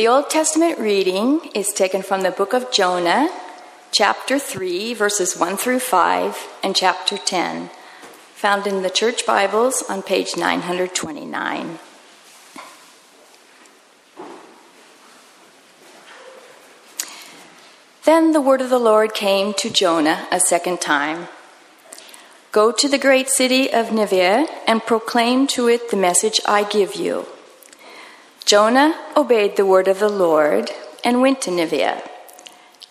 The Old Testament reading is taken from the book of Jonah, chapter 3, verses 1 through 5, and chapter 10, found in the Church Bibles on page 929. Then the word of the Lord came to Jonah a second time Go to the great city of Nineveh and proclaim to it the message I give you. Jonah obeyed the word of the Lord and went to Nineveh.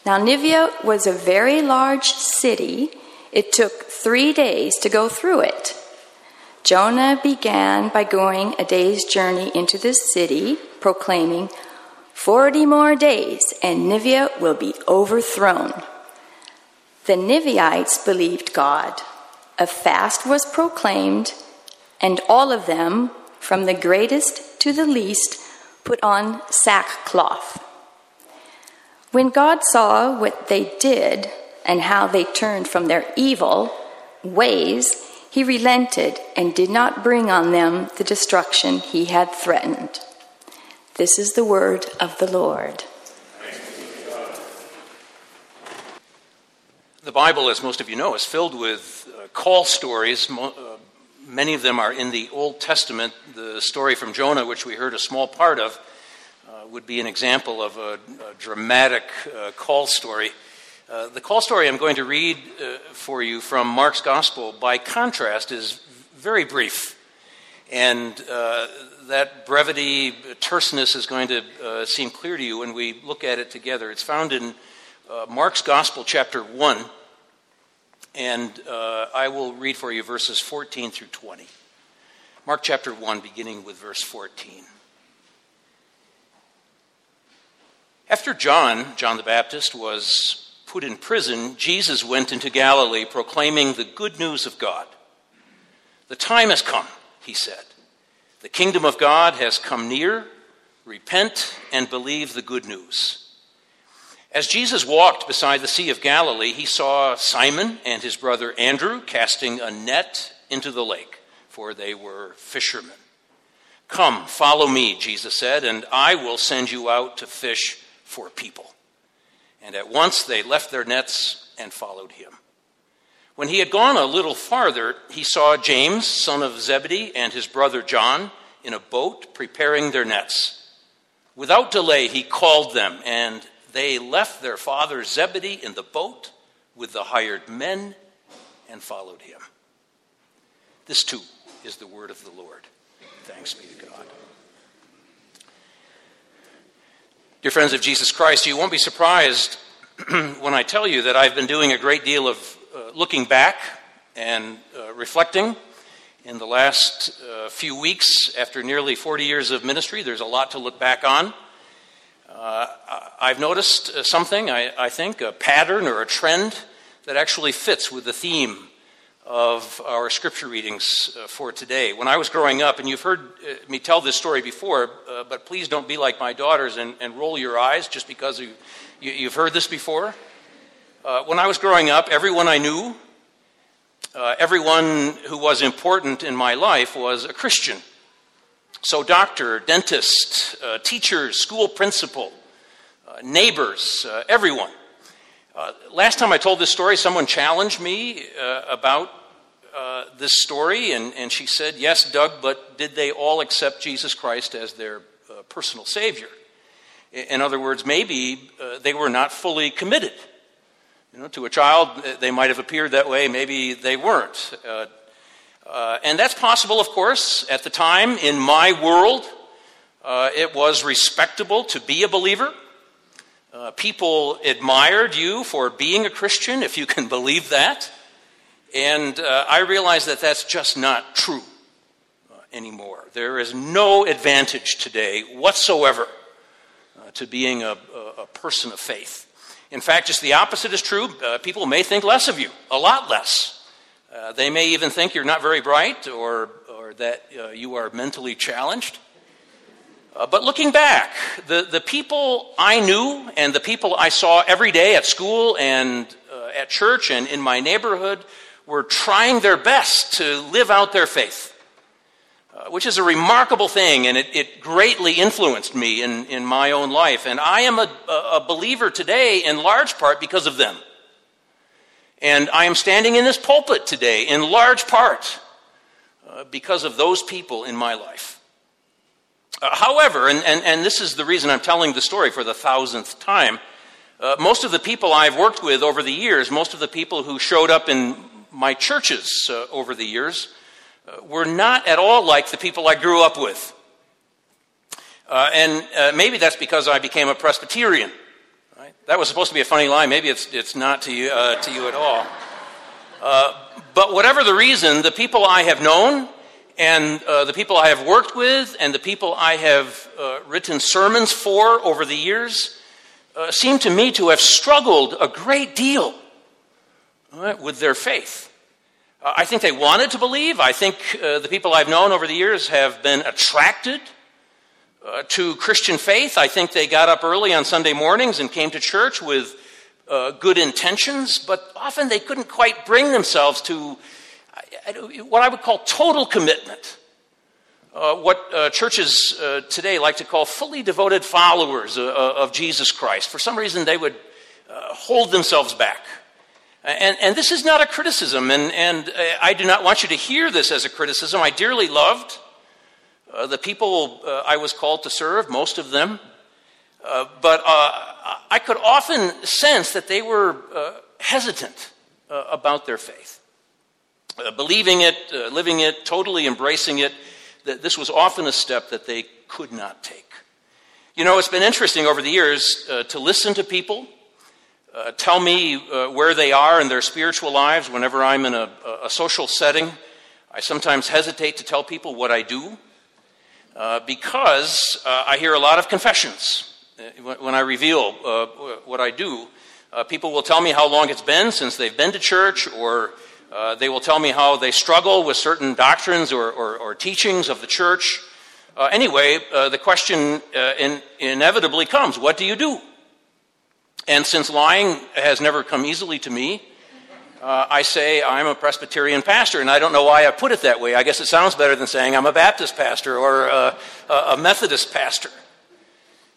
Now, Nineveh was a very large city. It took three days to go through it. Jonah began by going a day's journey into the city, proclaiming, Forty more days, and Nineveh will be overthrown. The Ninevites believed God. A fast was proclaimed, and all of them, from the greatest to the least, put on sackcloth. When God saw what they did and how they turned from their evil ways, he relented and did not bring on them the destruction he had threatened. This is the word of the Lord. The Bible, as most of you know, is filled with uh, call stories. Uh, many of them are in the Old Testament. The story from Jonah, which we heard a small part of, uh, would be an example of a, a dramatic uh, call story. Uh, the call story I'm going to read uh, for you from Mark's Gospel, by contrast, is very brief. And that brevity, terseness is going to seem clear to you when we look at it together. It's found in Mark's Gospel, chapter 1 and uh, I will read for you verses 14 through 20. Mark chapter 1, beginning with verse 14. After John, John the Baptist, was put in prison, Jesus went into Galilee proclaiming the good news of God. The time has come, he said. The kingdom of God has come near. Repent and believe the good news. As Jesus walked beside the Sea of Galilee, he saw Simon and his brother Andrew casting a net into the lake, for they were fishermen. Come, follow me, Jesus said, and I will send you out to fish for people. And at once they left their nets and followed him. When he had gone a little farther, he saw James, son of Zebedee, and his brother John in a boat preparing their nets. Without delay, he called them, and they left their father Zebedee in the boat with the hired men and followed him. This too is the word of the Lord. Thanks be to God. Dear friends of Jesus Christ, you won't be surprised when I tell you that I've been doing a great deal of uh, looking back and uh, reflecting in the last uh, few weeks after nearly 40 years of ministry. There's a lot to look back on. Uh, I've noticed uh, something, I, I, think, a pattern or a trend that actually fits with the theme of our scripture readings uh, for today. When I was growing up, and you've heard uh, me tell this story before, uh, but please don't be like my daughters and, and roll your eyes just because you, have heard this before. Uh, when I was growing up, everyone I knew, everyone who was important in my life was a Christian. So, doctor, dentist, uh, teacher, school principal, uh, neighbors, uh, everyone. Uh, last time I told this story, someone challenged me uh, about uh, this story, and, and she said, Yes, Doug, but did they all accept Jesus Christ as their personal Savior? In other words, maybe they were not fully committed. You know, to a child, they might have appeared that way, maybe they weren't. Uh, and that's possible, of course. At the time, in my world, uh, it was respectable to be a believer. Uh, people admired you for being a Christian, if you can believe that. And uh, I realize that that's just not true uh, anymore. There is no advantage today whatsoever uh, to being a, a, person of faith. In fact, just the opposite is true. people may think less of you, a lot less. Uh, they may even think you're not very bright or, or that uh, you are mentally challenged. Uh, but looking back, the, the people I knew and the people I saw every day at school and uh, at church and in my neighborhood were trying their best to live out their faith. uh, which is a remarkable thing, and it, it greatly influenced me in, in my own life. And I am a, a believer today in large part because of them. And I am standing in this pulpit today in large part uh, because of those people in my life. Uh, however, and, and, and this is the reason I'm telling the story for the thousandth time, uh, most of the people I've worked with over the years, most of the people who showed up in my churches uh, over the years, uh, were not at all like the people I grew up with. Uh, and maybe that's because I became a Presbyterian. Right? That was supposed to be a funny line. Maybe it's, it's not to you, uh, to you at all. Uh, but whatever the reason, the people I have known and uh, the people I have worked with and the people I have written sermons for over the years seem to me to have struggled a great deal right, with their faith. Uh, I think they wanted to believe. I think uh, the people I've known over the years have been attracted uh, to Christian faith. I think they got up early on Sunday mornings and came to church with uh, good intentions, but often they couldn't quite bring themselves to what I would call total commitment. Uh, what uh, churches today like to call fully devoted followers of Jesus Christ. For some reason, they would hold themselves back. And, and this is not a criticism, and, and uh, I do not want you to hear this as a criticism. I dearly loved uh, the people uh, I was called to serve, most of them. Uh, but uh, I could often sense that they were uh, hesitant about their faith. believing it, living it, totally embracing it, that this was often a step that they could not take. You know, it's been interesting over the years to listen to people uh, tell me uh, where they are in their spiritual lives whenever I'm in a, a, social setting. I sometimes hesitate to tell people what I do uh, because uh, I hear a lot of confessions uh, when I reveal uh, what I do. people will tell me how long it's been since they've been to church, or they will tell me how they struggle with certain doctrines or, or, or teachings of the church. anyway, the question in, inevitably comes what do you do? And since lying has never come easily to me, uh, I say I'm a Presbyterian pastor, and I don't know why I put it that way. I guess it sounds better than saying I'm a Baptist pastor or a, a Methodist pastor.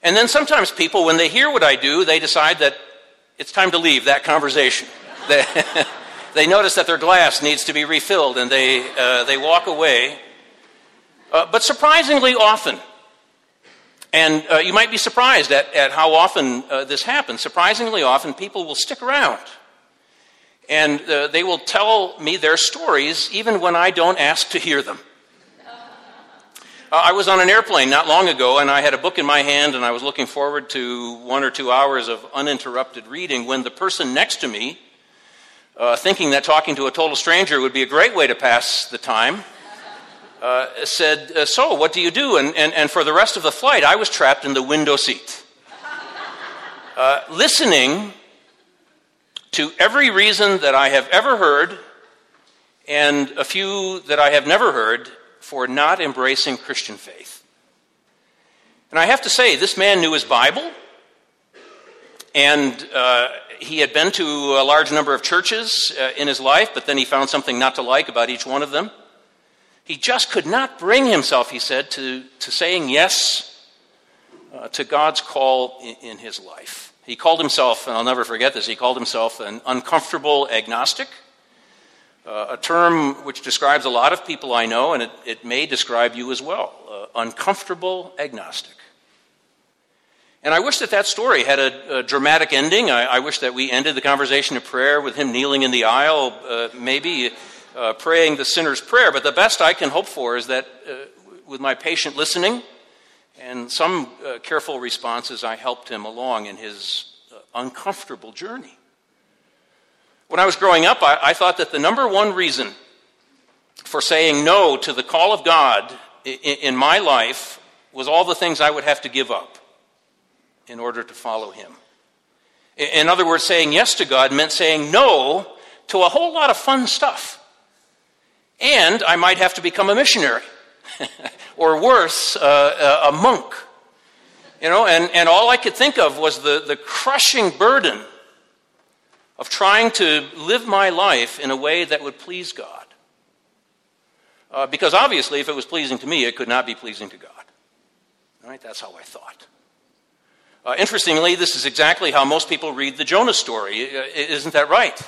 And then sometimes people, when they hear what I do, they decide that it's time to leave that conversation. they, they notice that their glass needs to be refilled, and they, uh, they walk away. Uh, but surprisingly often, and uh, you might be surprised at, at how often uh, this happens. Surprisingly often, people will stick around. And uh, they will tell me their stories even when I don't ask to hear them. Uh, I was on an airplane not long ago, and I had a book in my hand, and I was looking forward to one or two hours of uninterrupted reading when the person next to me, uh, thinking that talking to a total stranger would be a great way to pass the time, uh, said, uh, So, what do you do? And, and, and for the rest of the flight, I was trapped in the window seat, uh, listening to every reason that I have ever heard and a few that I have never heard for not embracing Christian faith. And I have to say, this man knew his Bible, and uh, he had been to a large number of churches uh, in his life, but then he found something not to like about each one of them. He just could not bring himself, he said, to, to saying yes uh, to God's call in, in, his life. He called himself, and I'll never forget this, he called himself an uncomfortable agnostic, uh, a term which describes a lot of people I know, and it, it may describe you as well. Uh, uncomfortable agnostic. And I wish that that story had a, a dramatic ending. I, I, wish that we ended the conversation of prayer with him kneeling in the aisle, uh, maybe uh, praying the sinner's prayer, but the best I can hope for is that uh, with my patient listening and some uh, careful responses, I helped him along in his uh, uncomfortable journey. When I was growing up, I, I, thought that the number one reason for saying no to the call of God in, in my life was all the things I would have to give up in order to follow Him. In other words, saying yes to God meant saying no to a whole lot of fun stuff and I might have to become a missionary, or worse, uh, a monk. You know, and, and all I could think of was the, the crushing burden of trying to live my life in a way that would please God. Uh, because obviously, if it was pleasing to me, it could not be pleasing to God. All right, that's how I thought. Uh, interestingly, this is exactly how most people read the Jonah story. Uh, isn't that right?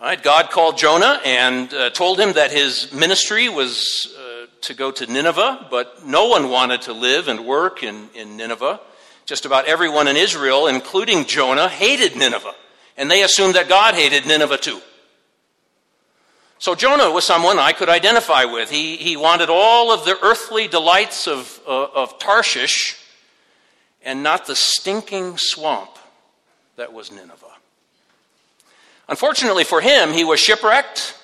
All right, God called Jonah and uh, told him that his ministry was uh, to go to Nineveh, but no one wanted to live and work in, in Nineveh. Just about everyone in Israel, including Jonah, hated Nineveh, and they assumed that God hated Nineveh too. So Jonah was someone I could identify with. He, he wanted all of the earthly delights of, uh, of Tarshish and not the stinking swamp that was Nineveh. Unfortunately for him, he was shipwrecked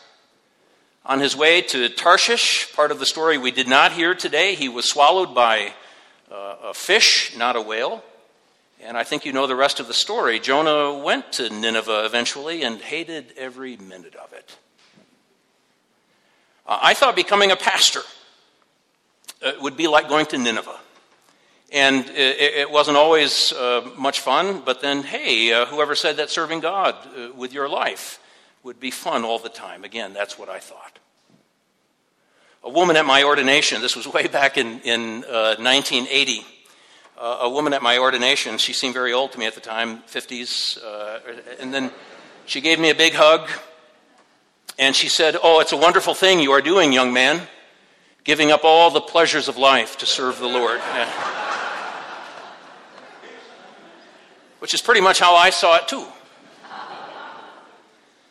on his way to Tarshish. Part of the story we did not hear today. He was swallowed by uh, a fish, not a whale. And I think you know the rest of the story. Jonah went to Nineveh eventually and hated every minute of it. Uh, I thought becoming a pastor uh, would be like going to Nineveh. And it, it wasn't always uh, much fun, but then, hey, uh, whoever said that serving God uh, with your life would be fun all the time? Again, that's what I thought. A woman at my ordination, this was way back in, in 1980. Uh, uh, a woman at my ordination, she seemed very old to me at the time, 50s, uh, and then she gave me a big hug and she said, Oh, it's a wonderful thing you are doing, young man, giving up all the pleasures of life to serve the Lord. Which is pretty much how I saw it too.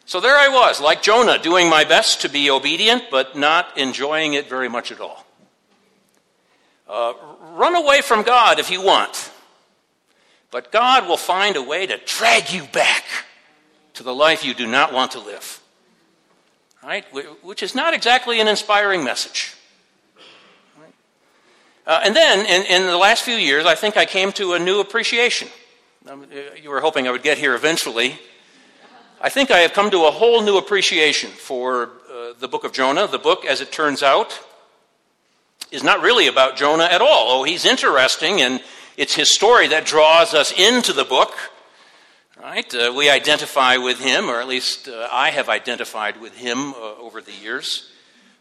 So there I was, like Jonah, doing my best to be obedient, but not enjoying it very much at all. Uh, run away from God if you want, but God will find a way to drag you back to the life you do not want to live. Right? Which is not exactly an inspiring message. Uh, and then, in, in the last few years, I think I came to a new appreciation um, you were hoping I would get here eventually. I think I have come to a whole new appreciation for uh, the book of Jonah. The book, as it turns out, is not really about Jonah at all. Oh, he's interesting, and it's his story that draws us into the book. Right? Uh, we identify with him, or at least uh, I have identified with him uh, over the years.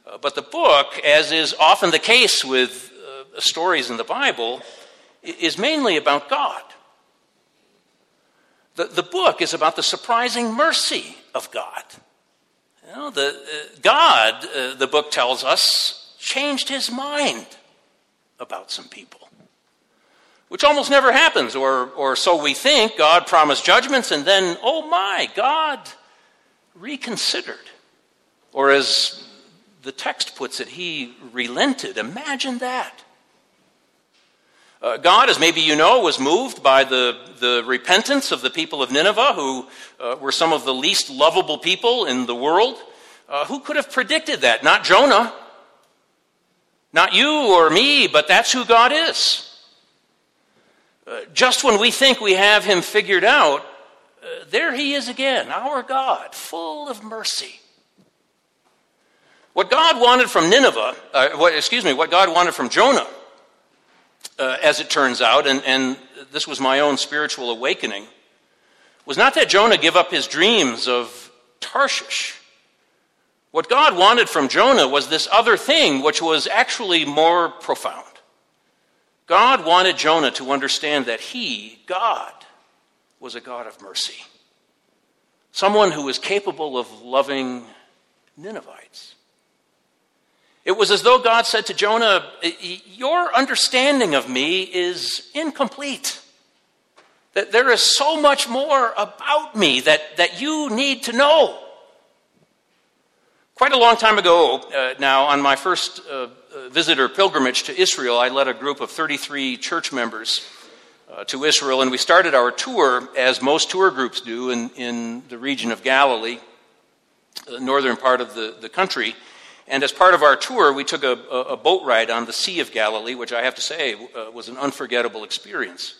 Uh, but the book, as is often the case with uh, stories in the Bible, is mainly about God. The, the book is about the surprising mercy of God. You know, the, uh, God, uh, the book tells us, changed his mind about some people, which almost never happens, or, or so we think. God promised judgments, and then, oh my, God reconsidered. Or as the text puts it, he relented. Imagine that. Uh, God, as maybe you know, was moved by the, the repentance of the people of Nineveh, who uh, were some of the least lovable people in the world. Uh, who could have predicted that? Not Jonah. Not you or me, but that's who God is. Uh, just when we think we have him figured out, uh, there he is again, our God, full of mercy. What God wanted from Nineveh, uh, what, excuse me, what God wanted from Jonah uh, as it turns out, and, and this was my own spiritual awakening, was not that Jonah give up his dreams of Tarshish. What God wanted from Jonah was this other thing, which was actually more profound. God wanted Jonah to understand that he, God, was a God of mercy. Someone who was capable of loving Ninevites. It was as though God said to Jonah, Your understanding of me is incomplete. That there is so much more about me that, that you need to know. Quite a long time ago uh, now, on my first uh, uh visitor pilgrimage to Israel, I led a group of 33 church members uh, to Israel, and we started our tour, as most tour groups do, in, in the region of Galilee, the northern part of the, the country. And as part of our tour, we took a, a boat ride on the Sea of Galilee, which I have to say uh, was an unforgettable experience.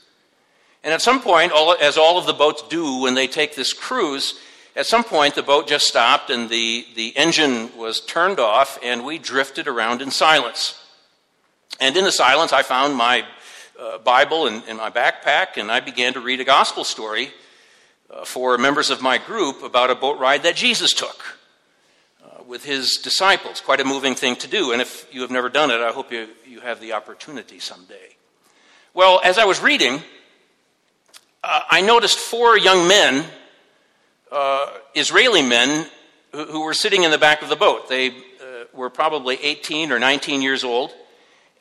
And at some point, all, as all of the boats do when they take this cruise, at some point the boat just stopped and the, the engine was turned off and we drifted around in silence. And in the silence, I found my uh, Bible in, in, my backpack and I began to read a gospel story uh, for members of my group about a boat ride that Jesus took with his disciples. Quite a moving thing to do. And if you have never done it, I hope you, you have the opportunity someday. Well, as I was reading, uh, I noticed four young men, uh, Israeli men, who, who, were sitting in the back of the boat. They uh, were probably 18 or 19 years old,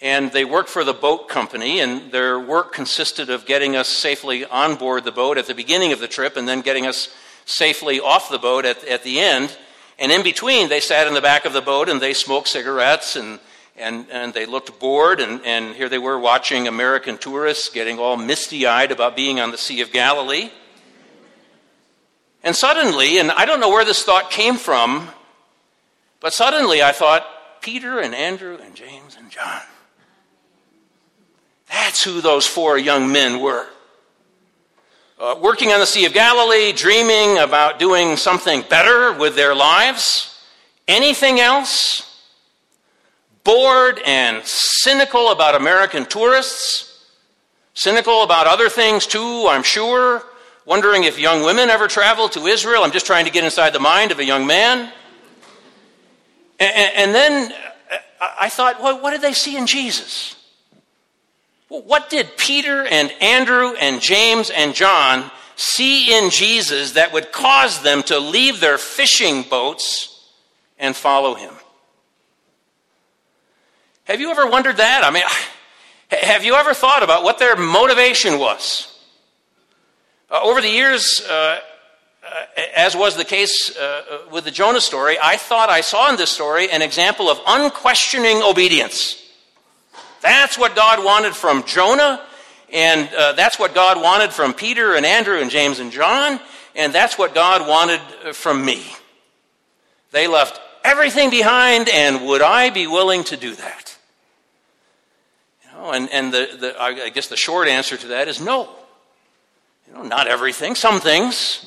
and they worked for the boat company, and their work consisted of getting us safely on board the boat at the beginning of the trip and then getting us safely off the boat at, at the end. And in between, they sat in the back of the boat and they smoked cigarettes and and, and they looked bored, and, and here they were watching American tourists getting all misty eyed about being on the Sea of Galilee. And suddenly, and I don't know where this thought came from, but suddenly I thought, Peter and Andrew and James and John. That's who those four young men were. Uh, working on the Sea of Galilee, dreaming about doing something better with their lives. Anything else? bored and cynical about American tourists, cynical about other things too, I'm sure, wondering if young women ever travel to Israel. I'm just trying to get inside the mind of a young man. And, and then uh, I thought, well, what did they see in Jesus? What did Peter and Andrew and James and John see in Jesus that would cause them to leave their fishing boats and follow him? Have you ever wondered that? I mean, have you ever thought about what their motivation was? Uh, over the years, uh, uh, as was the case uh, with the Jonah story, I thought I saw in this story an example of unquestioning obedience. That's what God wanted from Jonah, and uh, that's what God wanted from Peter and Andrew and James and John, and that's what God wanted uh, from me. They left everything behind, and would I be willing to do that? know, and, and the, the, I guess the short answer to that is no. You know, not everything, some things,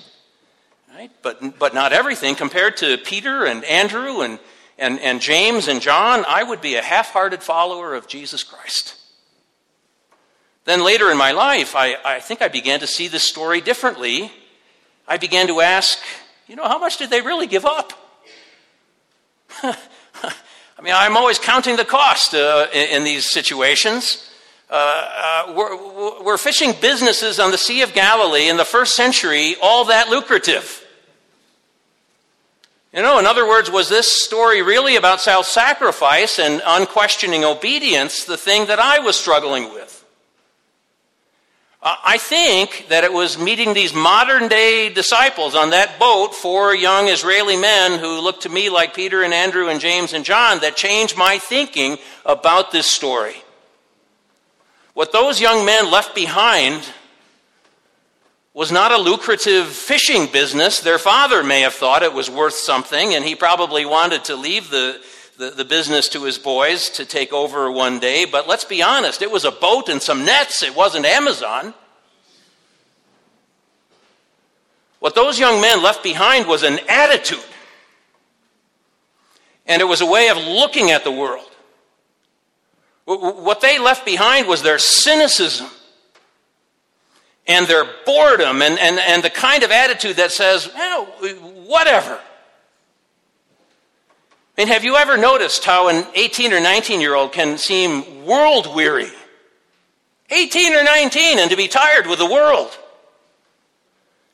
right? But, but not everything. Compared to Peter and Andrew and, and, and James and John, I would be a half hearted follower of Jesus Christ. Then later in my life, I, I think I began to see this story differently. I began to ask, you know, how much did they really give up? I mean, I'm always counting the cost uh, in, in, these situations. Uh, uh, were, were fishing businesses on the Sea of Galilee in the first century all that lucrative? You know, in other words, was this story really about self sacrifice and unquestioning obedience the thing that I was struggling with? I think that it was meeting these modern day disciples on that boat, four young Israeli men who looked to me like Peter and Andrew and James and John, that changed my thinking about this story. What those young men left behind was not a lucrative fishing business. Their father may have thought it was worth something, and he probably wanted to leave the, the, the, business to his boys to take over one day. But let's be honest, it was a boat and some nets, it wasn't Amazon. What those young men left behind was an attitude, and it was a way of looking at the world. What they left behind was their cynicism and their boredom and, and, and the kind of attitude that says, well, whatever. mean, have you ever noticed how an 18 or 19 year old can seem world weary? 18 or 19 and to be tired with the world.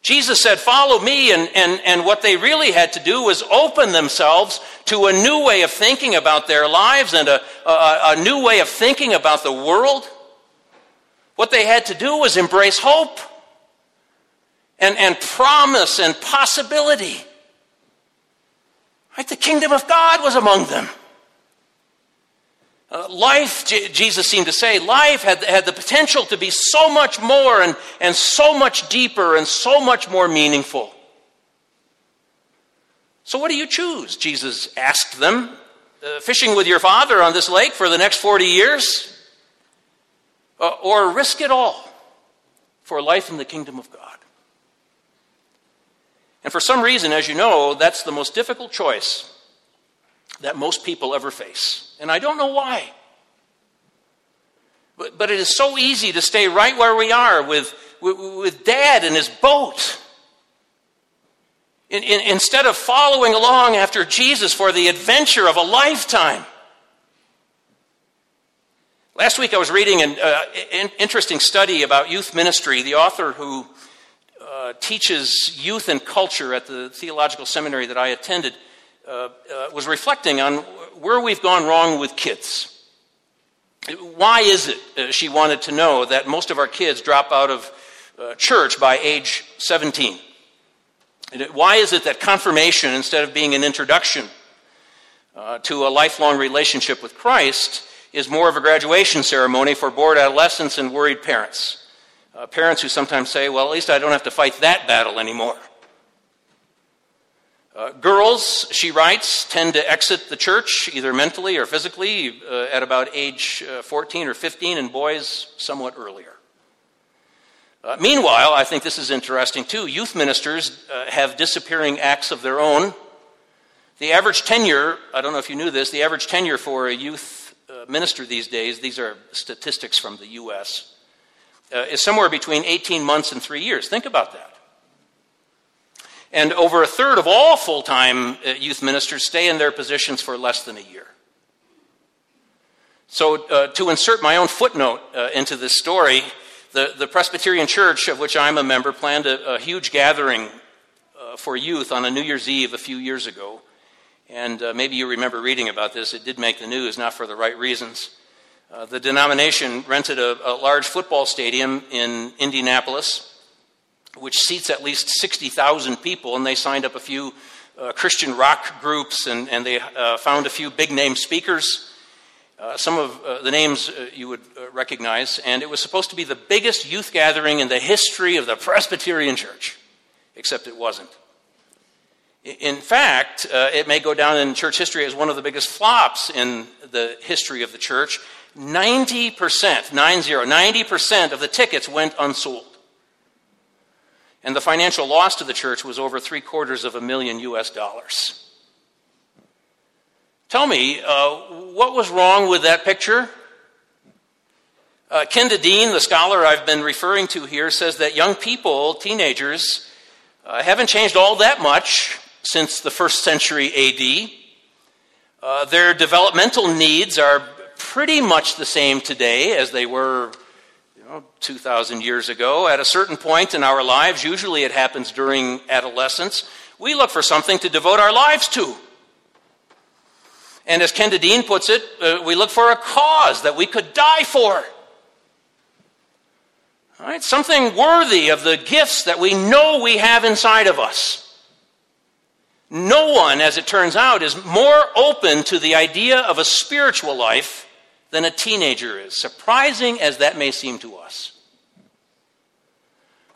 Jesus said, Follow me, and, and, and what they really had to do was open themselves to a new way of thinking about their lives and a, a, a new way of thinking about the world. What they had to do was embrace hope and, and promise and possibility. Right? The kingdom of God was among them. Uh, life, J- Jesus seemed to say, life had, had the potential to be so much more and, and so much deeper and so much more meaningful. So, what do you choose? Jesus asked them. Uh, fishing with your father on this lake for the next 40 years? Uh, or risk it all for life in the kingdom of God? And for some reason, as you know, that's the most difficult choice that most people ever face. And I don't know why. But, but it is so easy to stay right where we are with, with, with dad and his boat. In, in, instead of following along after Jesus for the adventure of a lifetime. Last week I was reading an uh, in, interesting study about youth ministry. The author who uh, teaches youth and culture at the theological seminary that I attended uh, uh was reflecting on where we've gone wrong with kids. Why is it, uh, she wanted to know, that most of our kids drop out of uh, church by age 17? Why is it that confirmation, instead of being an introduction to a lifelong relationship with Christ, is more of a graduation ceremony for bored adolescents and worried parents? Uh, parents who sometimes say, well, at least I don't have to fight that battle anymore. Uh, girls, she writes, tend to exit the church either mentally or physically uh, at about age uh, 14 or 15, and boys somewhat earlier. Uh, meanwhile, I think this is interesting too. Youth ministers uh, have disappearing acts of their own. The average tenure, I don't know if you knew this, the average tenure for a youth minister these days, these are statistics from the U.S., uh, is somewhere between 18 months and three years. Think about that. And over a third of all full time uh, youth ministers stay in their positions for less than a year. So, uh, to insert my own footnote into this story, the, the Presbyterian Church, of which I'm a member, planned a, a huge gathering uh, for youth on a New Year's Eve a few years ago. And uh, maybe you remember reading about this. It did make the news, not for the right reasons. Uh, the denomination rented a, a, large football stadium in Indianapolis, which seats at least 60,000 people, and they signed up a few uh, Christian rock groups and, and they uh, found a few big name speakers. Uh, some of uh, the names you would recognize, and it was supposed to be the biggest youth gathering in the history of the Presbyterian Church, except it wasn't. In fact, uh, it may go down in church history as one of the biggest flops in the history of the church. 90%, 90, 90% of the tickets went unsold. And the financial loss to the church was over three quarters of a million US dollars. Tell me, uh, what was wrong with that picture? Uh, Kenda Dean, the scholar I've been referring to here, says that young people, teenagers, uh, haven't changed all that much since the first century AD. Uh, their developmental needs are pretty much the same today as they were you know, 2,000 years ago. At a certain point in our lives, usually it happens during adolescence, we look for something to devote our lives to. And as Kenda Dean puts it, uh, we look for a cause that we could die for. Right, something worthy of the gifts that we know we have inside of us. No one, as it turns out, is more open to the idea of a spiritual life than a teenager is, surprising as that may seem to us.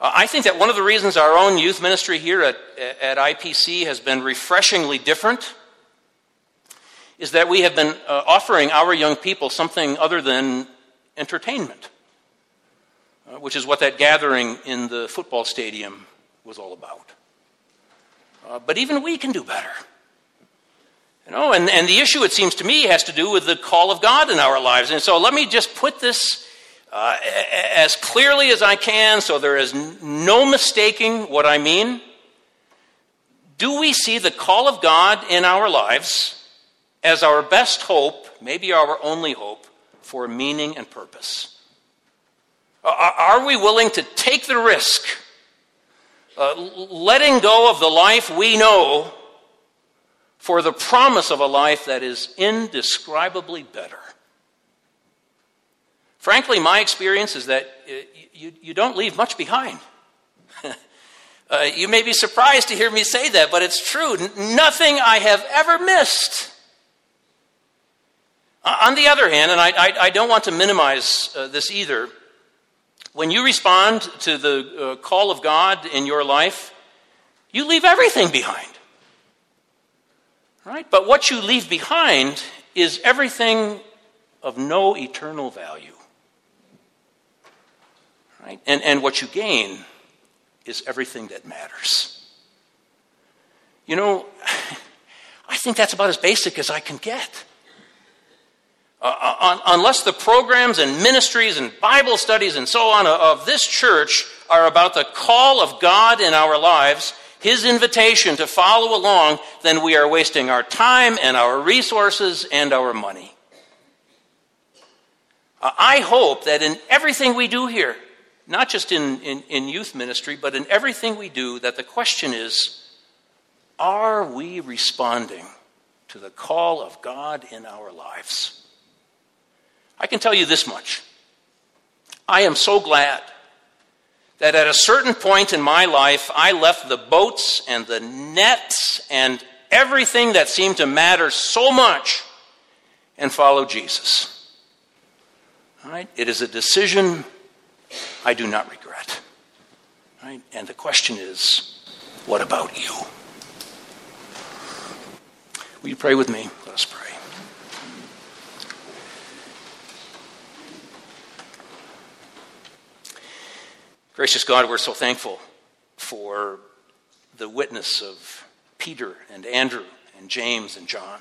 Uh, I think that one of the reasons our own youth ministry here at, at IPC has been refreshingly different is that we have been uh, offering our young people something other than entertainment, uh, which is what that gathering in the football stadium was all about. Uh, but even we can do better. You know, and, and the issue, it seems to me, has to do with the call of God in our lives. And so let me just put this uh, as clearly as I can so there is no mistaking what I mean. Do we see the call of God in our lives as our best hope, maybe our only hope, for meaning and purpose? Are we willing to take the risk, uh, letting go of the life we know for the promise of a life that is indescribably better? Frankly, my experience is that uh, you, you don't leave much behind. uh, you may be surprised to hear me say that, but it's true. Nothing I have ever missed on the other hand, and I, I, I don't want to minimize uh, this either, when you respond to the uh, call of God in your life, you leave everything behind. Right? But what you leave behind is everything of no eternal value. Right? And, and what you gain is everything that matters. You know, I think that's about as basic as I can get. Uh, uh unless the programs and ministries and Bible studies and so on of this church are about the call of God in our lives, his invitation to follow along, then we are wasting our time and our resources and our money. I hope that in everything we do here, not just in, in, in, youth ministry, but in everything we do, that the question is are we responding to the call of God in our lives? I can tell you this much. I am so glad that at a certain point in my life, I left the boats and the nets and everything that seemed to matter so much and followed Jesus. Right? It is a decision I do not regret. Right? And the question is, what about you? Will you pray with me? Let us pray. Gracious God, we're so thankful for the witness of Peter and Andrew and James and John,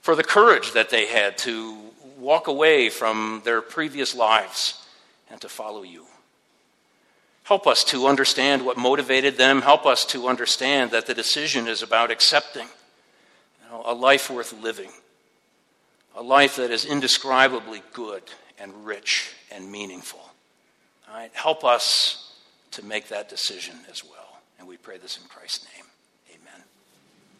for the courage that they had to walk away from their previous lives and to follow you. Help us to understand what motivated them. Help us to understand that the decision is about accepting you know, a life worth living, a life that is indescribably good and rich and meaningful. Help us to make that decision as well. And we pray this in Christ's name.